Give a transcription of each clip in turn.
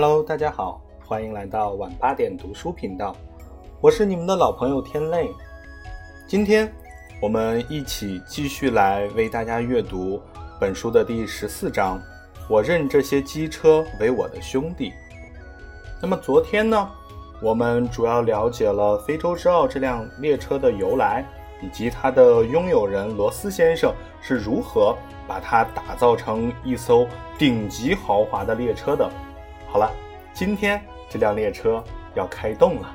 Hello，大家好，欢迎来到晚八点读书频道，我是你们的老朋友天泪。今天我们一起继续来为大家阅读本书的第十四章。我认这些机车为我的兄弟。那么昨天呢，我们主要了解了非洲之傲这辆列车的由来，以及它的拥有人罗斯先生是如何把它打造成一艘顶级豪华的列车的。好了，今天这辆列车要开动了。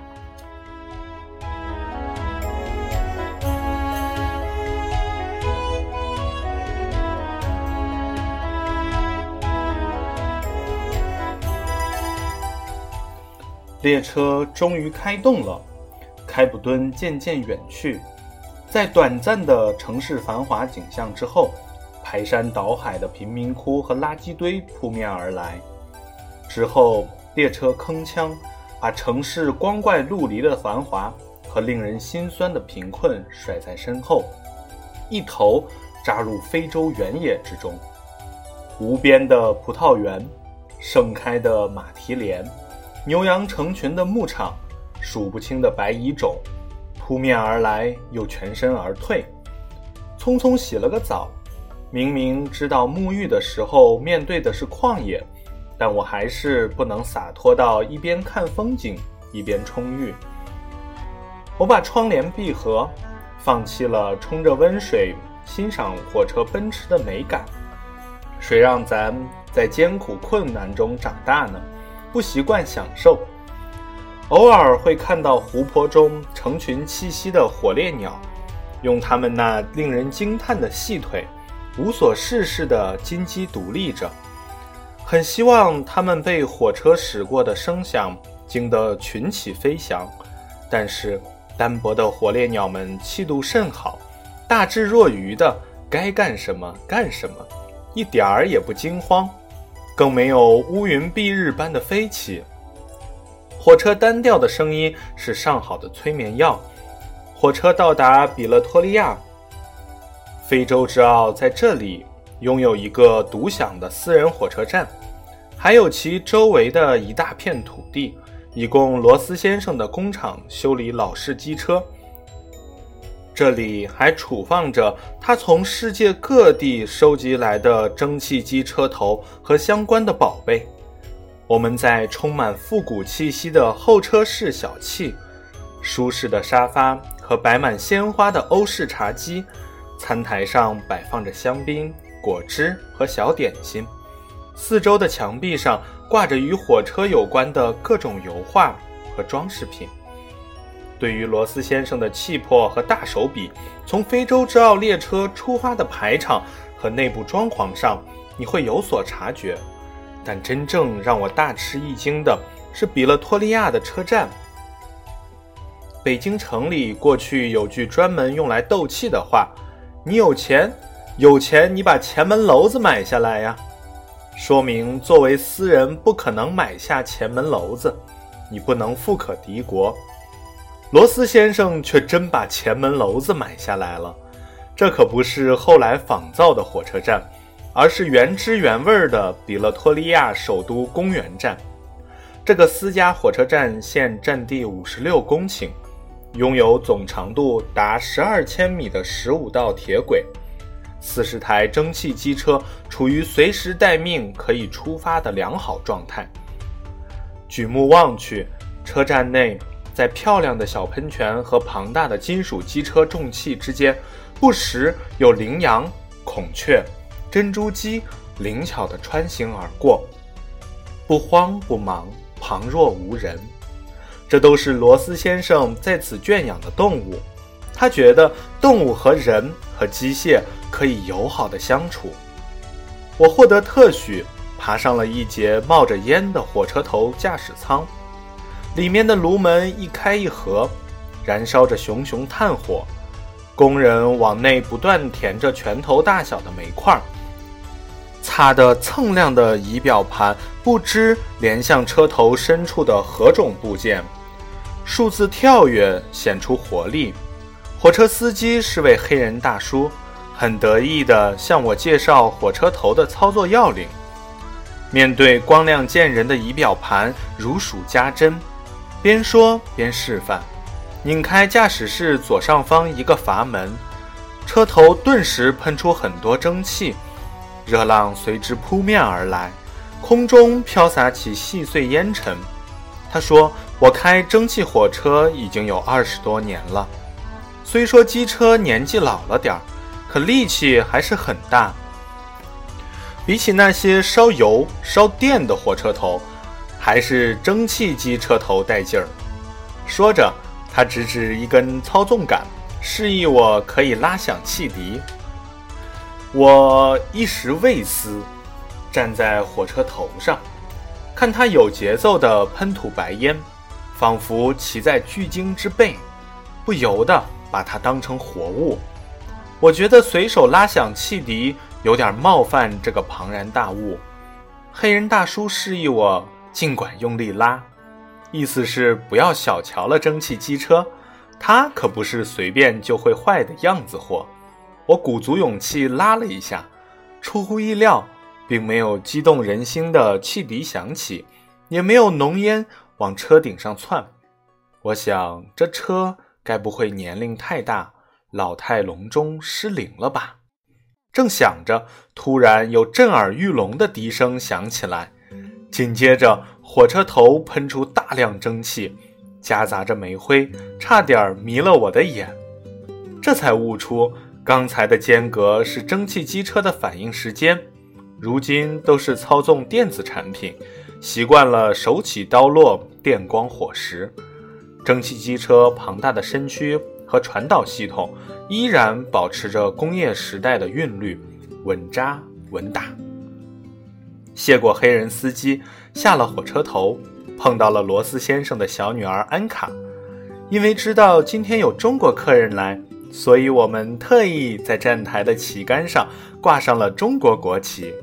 列车终于开动了，开普敦渐渐远去，在短暂的城市繁华景象之后，排山倒海的贫民窟和垃圾堆扑面而来。之后，列车铿锵，把城市光怪陆离的繁华和令人心酸的贫困甩在身后，一头扎入非洲原野之中。无边的葡萄园，盛开的马蹄莲，牛羊成群的牧场，数不清的白蚁种，扑面而来又全身而退。匆匆洗了个澡，明明知道沐浴的时候面对的是旷野。但我还是不能洒脱到一边看风景一边冲浴。我把窗帘闭合，放弃了冲着温水欣赏火车奔驰的美感。谁让咱在艰苦困难中长大呢？不习惯享受。偶尔会看到湖泊中成群栖息的火烈鸟，用它们那令人惊叹的细腿，无所事事地金鸡独立着。很希望它们被火车驶过的声响惊得群起飞翔，但是单薄的火烈鸟们气度甚好，大智若愚的该干什么干什么，一点儿也不惊慌，更没有乌云蔽日般的飞起。火车单调的声音是上好的催眠药。火车到达比勒托利亚，非洲之奥在这里。拥有一个独享的私人火车站，还有其周围的一大片土地，以供罗斯先生的工厂修理老式机车。这里还储放着他从世界各地收集来的蒸汽机车头和相关的宝贝。我们在充满复古气息的候车室小憩，舒适的沙发和摆满鲜花的欧式茶几，餐台上摆放着香槟。果汁和小点心，四周的墙壁上挂着与火车有关的各种油画和装饰品。对于罗斯先生的气魄和大手笔，从非洲之奥列车出发的排场和内部装潢上，你会有所察觉。但真正让我大吃一惊的是比勒托利亚的车站。北京城里过去有句专门用来斗气的话：“你有钱。”有钱，你把前门楼子买下来呀！说明作为私人不可能买下前门楼子，你不能富可敌国。罗斯先生却真把前门楼子买下来了。这可不是后来仿造的火车站，而是原汁原味的比勒托利亚首都公园站。这个私家火车站现占地五十六公顷，拥有总长度达十二千米的十五道铁轨。四十台蒸汽机车处于随时待命、可以出发的良好状态。举目望去，车站内在漂亮的小喷泉和庞大的金属机车重器之间，不时有羚羊、孔雀、珍珠鸡灵巧地穿行而过，不慌不忙，旁若无人。这都是罗斯先生在此圈养的动物。他觉得动物和人和机械。可以友好的相处。我获得特许，爬上了一节冒着烟的火车头驾驶舱，里面的炉门一开一合，燃烧着熊熊炭火。工人往内不断填着拳头大小的煤块，擦得锃亮的仪表盘不知连向车头深处的何种部件，数字跳跃显出活力。火车司机是位黑人大叔。很得意地向我介绍火车头的操作要领。面对光亮见人的仪表盘，如数家珍，边说边示范。拧开驾驶室左上方一个阀门，车头顿时喷出很多蒸汽，热浪随之扑面而来，空中飘洒起细碎烟尘。他说：“我开蒸汽火车已经有二十多年了，虽说机车年纪老了点儿，可力气还是很大。比起那些烧油、烧电的火车头，还是蒸汽机车头带劲儿。”说着。他指指一根操纵杆，示意我可以拉响汽笛。我一时未思，站在火车头上，看他有节奏地喷吐白烟，仿佛骑在巨鲸之背，不由得把它当成活物。我觉得随手拉响汽笛有点冒犯这个庞然大物。黑人大叔示意我尽管用力拉。意思是不要小瞧了蒸汽机车，它可不是随便就会坏的样子货。我鼓足勇气拉了一下，出乎意料，并没有激动人心的汽笛响起，也没有浓烟往车顶上窜。我想这车该不会年龄太大，老态龙钟失灵了吧？正想着，突然有震耳欲聋的笛声响起来，紧接着。火车头喷出大量蒸汽，夹杂着煤灰，差点迷了我的眼。这才悟出，刚才的间隔是蒸汽机车的反应时间。如今都是操纵电子产品，习惯了手起刀落、电光火石。蒸汽机车庞大的身躯和传导系统依然保持着工业时代的韵律，稳扎稳打。谢过黑人司机，下了火车头，碰到了罗斯先生的小女儿安卡。因为知道今天有中国客人来，所以我们特意在站台的旗杆上挂上了中国国旗。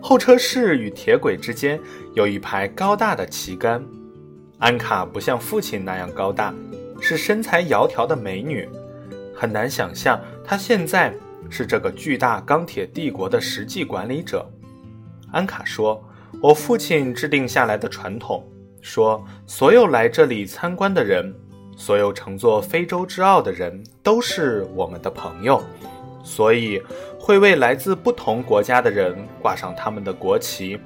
候车室与铁轨之间有一排高大的旗杆。安卡不像父亲那样高大，是身材窈窕的美女，很难想象她现在是这个巨大钢铁帝国的实际管理者。安卡说：“我父亲制定下来的传统，说所有来这里参观的人，所有乘坐非洲之奥的人都是我们的朋友，所以会为来自不同国家的人挂上他们的国旗，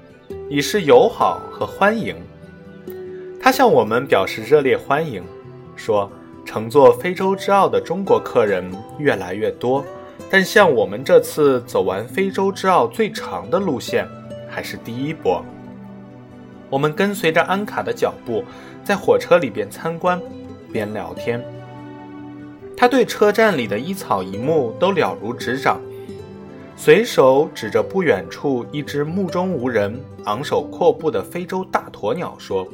以示友好和欢迎。”他向我们表示热烈欢迎，说：“乘坐非洲之奥的中国客人越来越多，但像我们这次走完非洲之奥最长的路线。”还是第一波。我们跟随着安卡的脚步，在火车里边参观，边聊天。他对车站里的一草一木都了如指掌，随手指着不远处一只目中无人、昂首阔步的非洲大鸵鸟说：“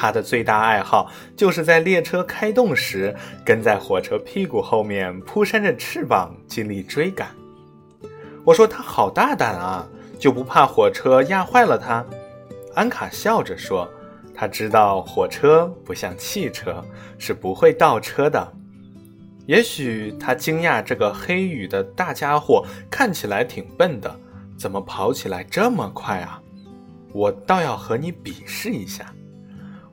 他的最大爱好就是在列车开动时，跟在火车屁股后面扑扇着翅膀，尽力追赶。”我说：“他好大胆啊！”就不怕火车压坏了他？安卡笑着说：“他知道火车不像汽车，是不会倒车的。也许他惊讶这个黑羽的大家伙看起来挺笨的，怎么跑起来这么快啊？我倒要和你比试一下。”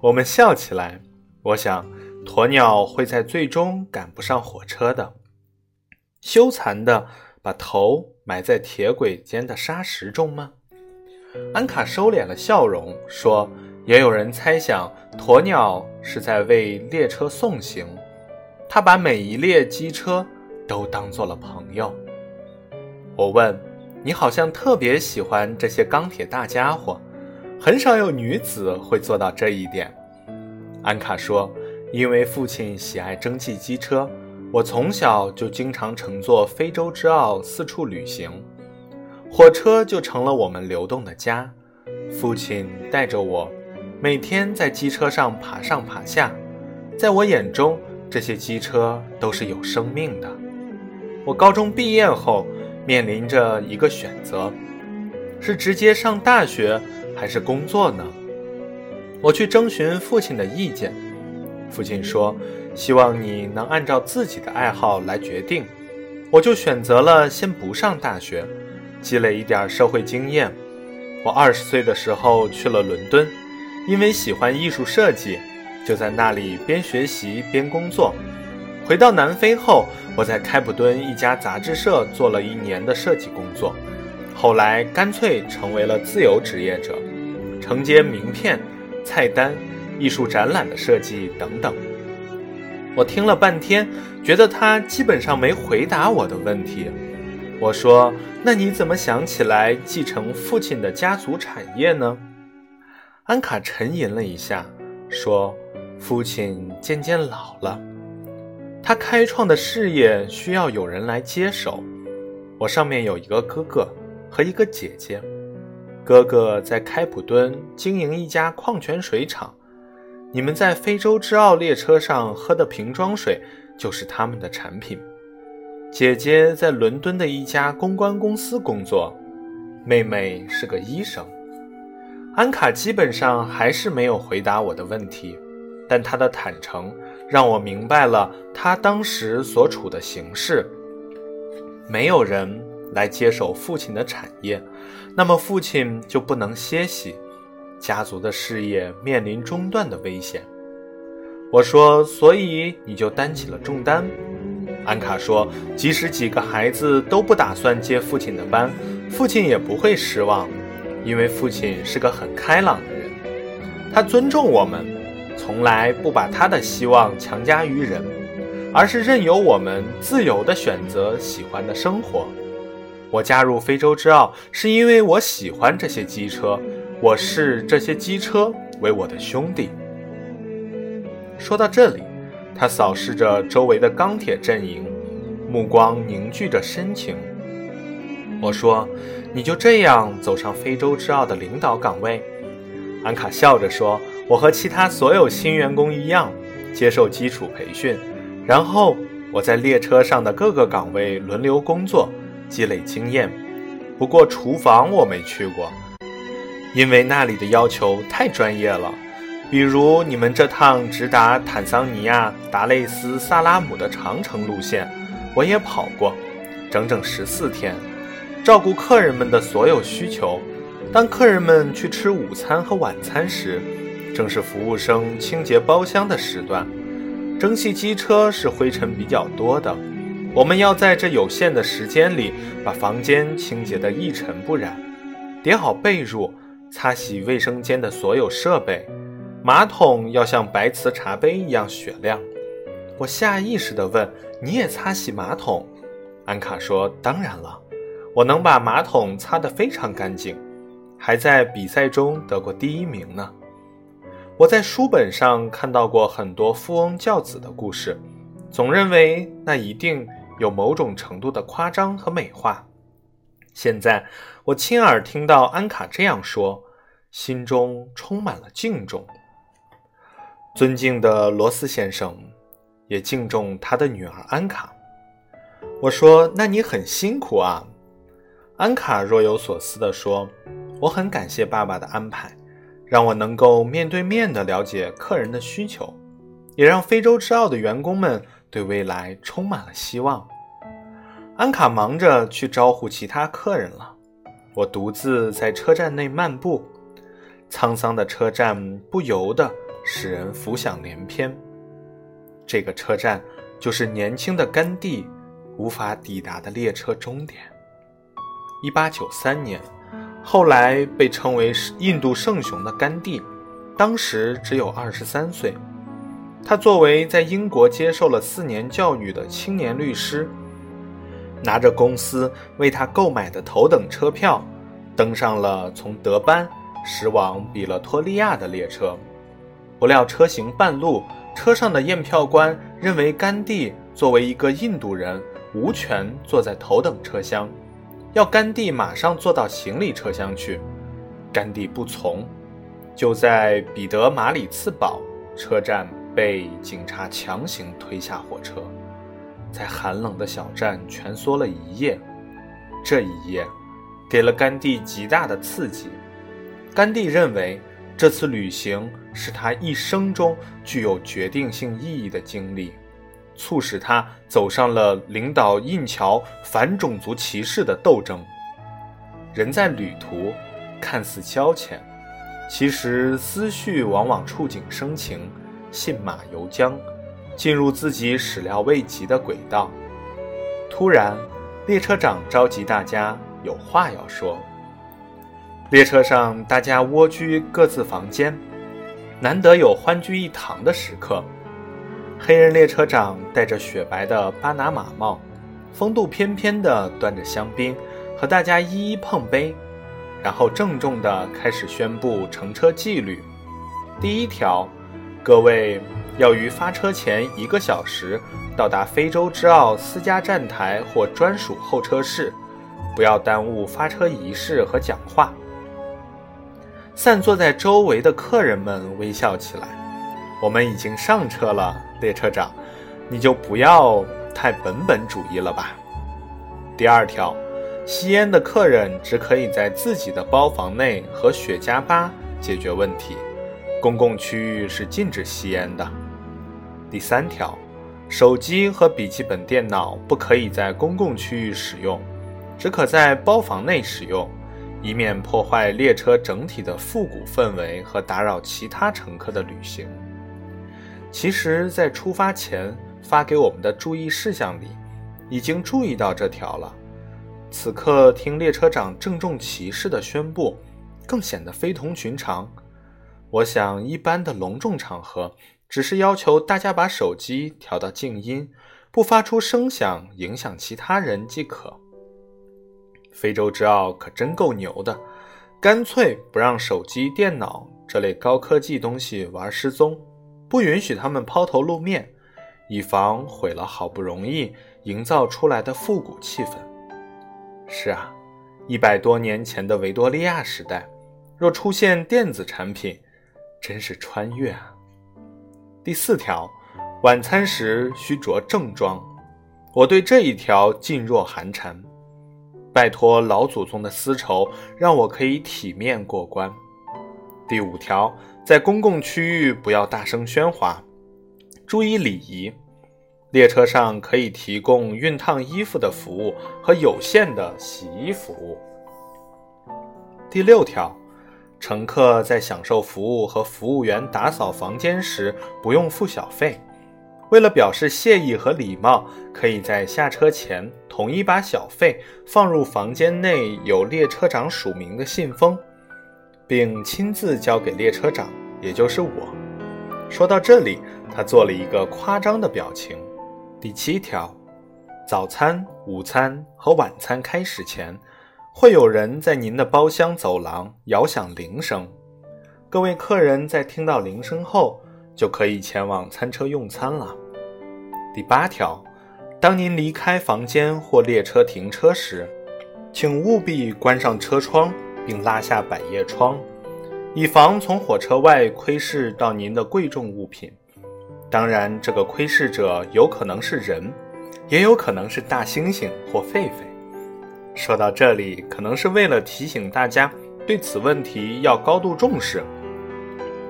我们笑起来。我想，鸵鸟会在最终赶不上火车的。羞惭的。把头埋在铁轨间的沙石中吗？安卡收敛了笑容，说：“也有人猜想，鸵鸟是在为列车送行。他把每一列机车都当做了朋友。”我问：“你好像特别喜欢这些钢铁大家伙，很少有女子会做到这一点。”安卡说：“因为父亲喜爱蒸汽机车。”我从小就经常乘坐非洲之奥四处旅行，火车就成了我们流动的家。父亲带着我，每天在机车上爬上爬下，在我眼中，这些机车都是有生命的。我高中毕业后面临着一个选择：是直接上大学，还是工作呢？我去征询父亲的意见，父亲说。希望你能按照自己的爱好来决定，我就选择了先不上大学，积累一点社会经验。我二十岁的时候去了伦敦，因为喜欢艺术设计，就在那里边学习边工作。回到南非后，我在开普敦一家杂志社做了一年的设计工作，后来干脆成为了自由职业者，承接名片、菜单、艺术展览的设计等等。我听了半天，觉得他基本上没回答我的问题。我说：“那你怎么想起来继承父亲的家族产业呢？”安卡沉吟了一下，说：“父亲渐渐老了。”他开创的事业需要有人来接手。我上面有一个哥哥和一个姐姐，哥哥在开普敦经营一家矿泉水厂，你们在非洲之奥列车上喝的瓶装水就是他们的产品。姐姐在伦敦的一家公关公司工作，妹妹是个医生。安卡基本上还是没有回答我的问题，但他的坦诚。让我明白了他当时所处的形势。没有人来接手父亲的产业，那么父亲就不能歇息，家族的事业面临中断的危险。我说：“所以你就担起了重担。”安卡说：“即使几个孩子都不打算接父亲的班，父亲也不会失望，因为父亲是个很开朗的人，他尊重我们。”从来不把他的希望强加于人，而是任由我们自由地选择喜欢的生活。我加入非洲之奥是因为我喜欢这些机车，我视这些机车为我的兄弟。说到这里，他扫视着周围的钢铁阵营，目光凝聚着深情。我说：“你就这样走上非洲之奥的领导岗位？”安卡笑着说。我和其他所有新员工一样，接受基础培训，然后我在列车上的各个岗位轮流工作，积累经验。不过厨房我没去过，因为那里的要求太专业了。比如你们这趟直达坦桑尼亚达累斯萨拉姆的长城路线，我也跑过，整整十四天，照顾客人们的所有需求。当客人们去吃午餐和晚餐时，正是服务生清洁包厢的时段，蒸汽机车是灰尘比较多的。我们要在这有限的时间里把房间清洁得一尘不染，叠好被褥，擦洗卫生间的所有设备，马桶要像白瓷茶杯一样雪亮。我下意识地问：“你也擦洗马桶？”安卡说：“当然了，我能把马桶擦得非常干净，还在比赛中得过第一名呢。”我在书本上看到过很多富翁教子的故事，总认为那一定有某种程度的夸张和美化。现在我亲耳听到安卡这样说，心中充满了敬重。尊敬的罗斯先生，也敬重他的女儿安卡。我说：“那你很辛苦啊。”安卡若有所思地说：“我很感谢爸爸的安排。”让我能够面对面地了解客人的需求，也让非洲之奥的员工们对未来充满了希望。安卡忙着去招呼其他客人了，我独自在车站内漫步，沧桑的车站不由得使人浮想联翩。这个车站就是年轻的甘地无法抵达的列车终点。一八九三年。后来被称为印度圣雄的甘地，当时只有二十三岁。他作为在英国接受了四年教育的青年律师，拿着公司为他购买的头等车票，登上了从德班驶往比勒托利亚的列车。不料车行半路，车上的验票官认为甘地作为一个印度人，无权坐在头等车厢。要甘地马上坐到行李车厢去，甘地不从，就在彼得马里茨堡车站被警察强行推下火车，在寒冷的小站蜷缩了一夜。这一夜，给了甘地极大的刺激。甘地认为，这次旅行是他一生中具有决定性意义的经历。促使他走上了领导印侨反种族歧视的斗争。人在旅途，看似消遣，其实思绪往往触景生情，信马由缰，进入自己始料未及的轨道。突然，列车长召集大家，有话要说。列车上，大家蜗居各自房间，难得有欢聚一堂的时刻。黑人列车长戴着雪白的巴拿马帽，风度翩翩地端着香槟，和大家一一碰杯，然后郑重地开始宣布乘车纪律。第一条，各位要于发车前一个小时到达非洲之奥私家站台或专属候车室，不要耽误发车仪式和讲话。散坐在周围的客人们微笑起来。我们已经上车了，列车长，你就不要太本本主义了吧。第二条，吸烟的客人只可以在自己的包房内和雪茄吧解决问题，公共区域是禁止吸烟的。第三条，手机和笔记本电脑不可以在公共区域使用，只可在包房内使用。以免破坏列车整体的复古氛围和打扰其他乘客的旅行。其实，在出发前发给我们的注意事项里，已经注意到这条了。此刻听列车长郑重其事的宣布，更显得非同寻常。我想，一般的隆重场合，只是要求大家把手机调到静音，不发出声响，影响其他人即可。非洲之奥可真够牛的，干脆不让手机、电脑这类高科技东西玩失踪，不允许他们抛头露面，以防毁了好不容易营造出来的复古气氛。是啊，一百多年前的维多利亚时代，若出现电子产品，真是穿越啊！第四条，晚餐时需着正装，我对这一条噤若寒蝉。拜托老祖宗的丝绸，让我可以体面过关。第五条，在公共区域不要大声喧哗，注意礼仪。列车上可以提供熨烫衣服的服务和有限的洗衣服务。第六条，乘客在享受服务和服务员打扫房间时不用付小费。为了表示谢意和礼貌，可以在下车前统一把小费放入房间内有列车长署名的信封，并亲自交给列车长，也就是我。说到这里，他做了一个夸张的表情。第七条，早餐、午餐和晚餐开始前，会有人在您的包厢走廊摇响铃声。各位客人在听到铃声后。就可以前往餐车用餐了。第八条，当您离开房间或列车停车时，请务必关上车窗并拉下百叶窗，以防从火车外窥视到您的贵重物品。当然，这个窥视者有可能是人，也有可能是大猩猩或狒狒。说到这里，可能是为了提醒大家对此问题要高度重视。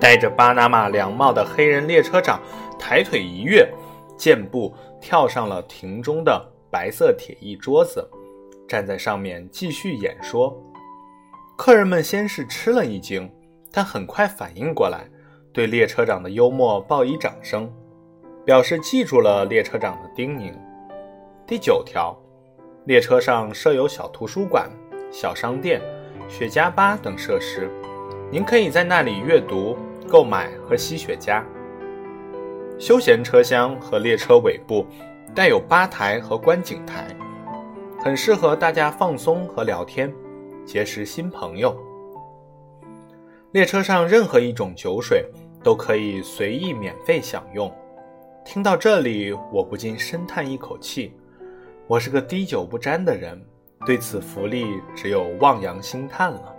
戴着巴拿马凉帽的黑人列车长抬腿一跃，箭步跳上了亭中的白色铁艺桌子，站在上面继续演说。客人们先是吃了一惊，但很快反应过来，对列车长的幽默报以掌声，表示记住了列车长的叮咛。第九条，列车上设有小图书馆、小商店、雪茄吧等设施。您可以在那里阅读、购买和吸雪茄。休闲车厢和列车尾部带有吧台和观景台，很适合大家放松和聊天，结识新朋友。列车上任何一种酒水都可以随意免费享用。听到这里，我不禁深叹一口气：我是个滴酒不沾的人，对此福利只有望洋兴叹了。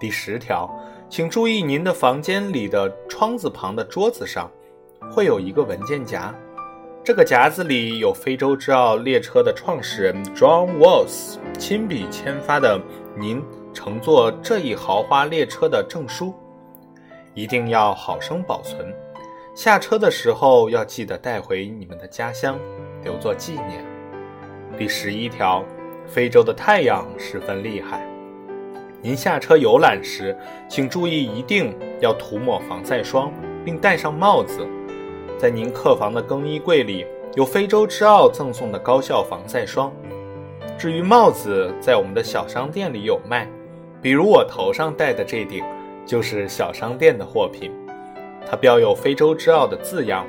第十条，请注意，您的房间里的窗子旁的桌子上会有一个文件夹，这个夹子里有非洲之奥列车的创始人 John Walls 亲笔签发的您乘坐这一豪华列车的证书，一定要好生保存。下车的时候要记得带回你们的家乡，留作纪念。第十一条，非洲的太阳十分厉害。您下车游览时，请注意一定要涂抹防晒霜，并戴上帽子。在您客房的更衣柜里有非洲之傲赠送的高效防晒霜。至于帽子，在我们的小商店里有卖，比如我头上戴的这顶，就是小商店的货品。它标有非洲之傲的字样，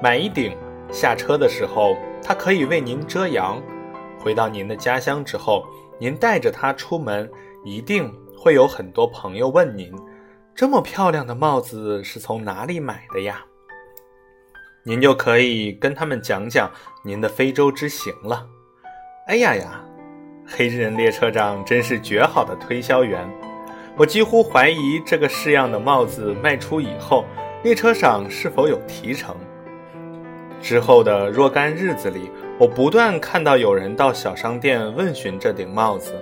买一顶，下车的时候它可以为您遮阳。回到您的家乡之后，您带着它出门，一定会有很多朋友问您：这么漂亮的帽子是从哪里买的呀？您就可以跟他们讲讲您的非洲之行了。哎呀呀，黑人列车长真是绝好的推销员！我几乎怀疑这个式样的帽子卖出以后，列车上是否有提成。之后的若干日子里，我不断看到有人到小商店问询这顶帽子，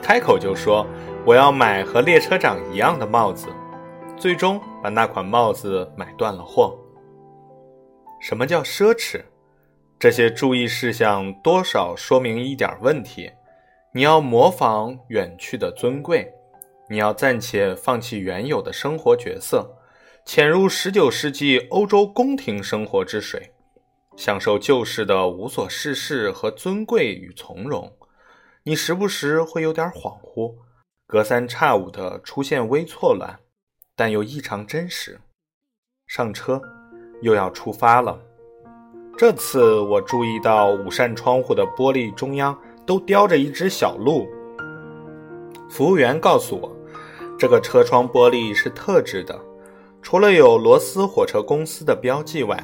开口就说我要买和列车长一样的帽子，最终把那款帽子买断了货。什么叫奢侈？这些注意事项多少说明一点问题：你要模仿远去的尊贵，你要暂且放弃原有的生活角色，潜入十九世纪欧洲宫廷生活之水。享受旧时的无所事事和尊贵与从容，你时不时会有点恍惚，隔三差五的出现微错乱，但又异常真实。上车，又要出发了。这次我注意到五扇窗户的玻璃中央都雕着一只小鹿。服务员告诉我，这个车窗玻璃是特制的，除了有罗斯火车公司的标记外。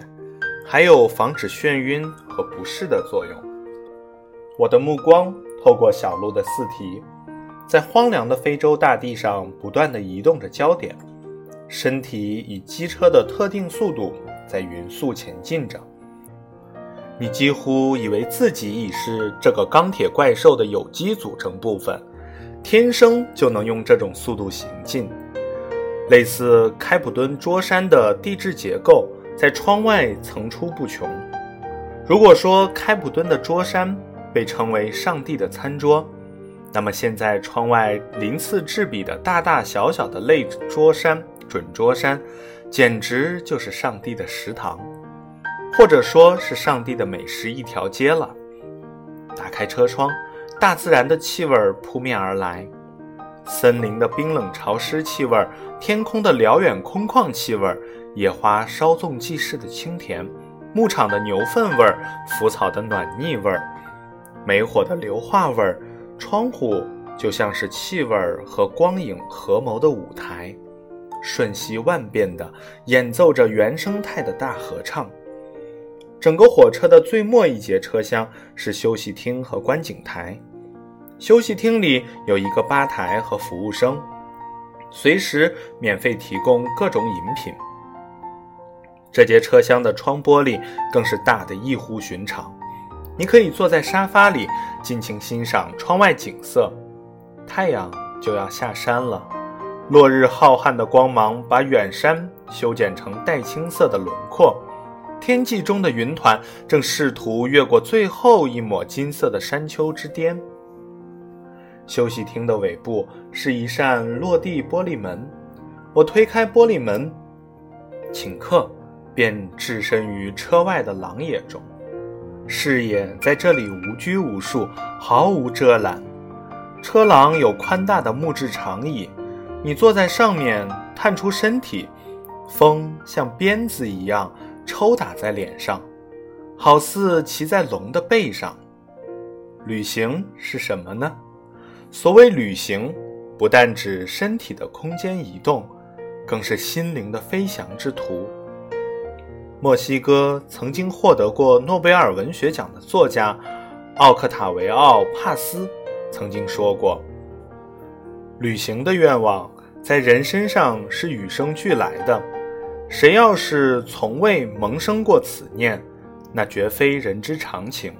还有防止眩晕和不适的作用。我的目光透过小路的四蹄，在荒凉的非洲大地上不断地移动着焦点，身体以机车的特定速度在匀速前进着。你几乎以为自己已是这个钢铁怪兽的有机组成部分，天生就能用这种速度行进。类似开普敦桌山的地质结构。在窗外层出不穷。如果说开普敦的桌山被称为上帝的餐桌，那么现在窗外鳞次栉比的大大小小的类桌山、准桌山，简直就是上帝的食堂，或者说是上帝的美食一条街了。打开车窗，大自然的气味扑面而来，森林的冰冷潮湿气味，天空的辽远空旷气味。野花稍纵即逝的清甜，牧场的牛粪味儿，腐草的暖腻味儿，煤火的硫化味儿，窗户就像是气味和光影合谋的舞台，瞬息万变的演奏着原生态的大合唱。整个火车的最末一节车厢是休息厅和观景台，休息厅里有一个吧台和服务生，随时免费提供各种饮品。这节车厢的窗玻璃更是大得异乎寻常，你可以坐在沙发里尽情欣赏窗外景色。太阳就要下山了，落日浩瀚的光芒把远山修剪成带青色的轮廓，天际中的云团正试图越过最后一抹金色的山丘之巅。休息厅的尾部是一扇落地玻璃门，我推开玻璃门，请客。便置身于车外的狼野中，视野在这里无拘无束，毫无遮拦。车廊有宽大的木质长椅，你坐在上面，探出身体，风像鞭子一样抽打在脸上，好似骑在龙的背上。旅行是什么呢？所谓旅行，不但指身体的空间移动，更是心灵的飞翔之途。墨西哥曾经获得过诺贝尔文学奖的作家奥克塔维奥·帕斯曾经说过：“旅行的愿望在人身上是与生俱来的。谁要是从未萌生过此念，那绝非人之常情。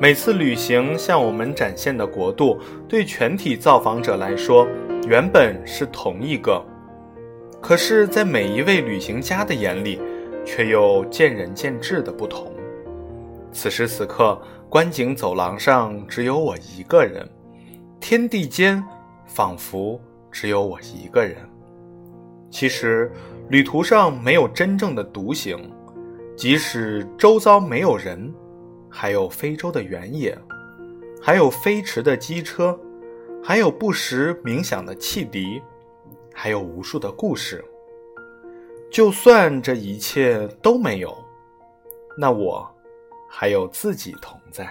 每次旅行向我们展现的国度，对全体造访者来说，原本是同一个。可是，在每一位旅行家的眼里，却又见仁见智的不同。此时此刻，观景走廊上只有我一个人，天地间仿佛只有我一个人。其实，旅途上没有真正的独行，即使周遭没有人，还有非洲的原野，还有飞驰的机车，还有不时鸣响的汽笛，还有无数的故事。就算这一切都没有，那我还有自己同在。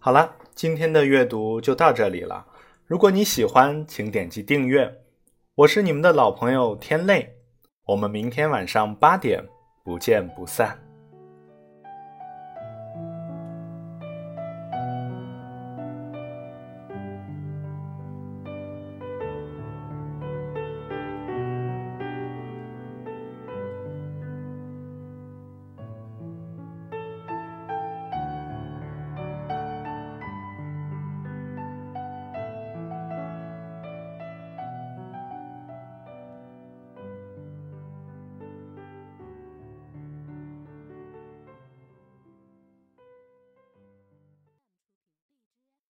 好了，今天的阅读就到这里了。如果你喜欢，请点击订阅。我是你们的老朋友天泪，我们明天晚上八点不见不散。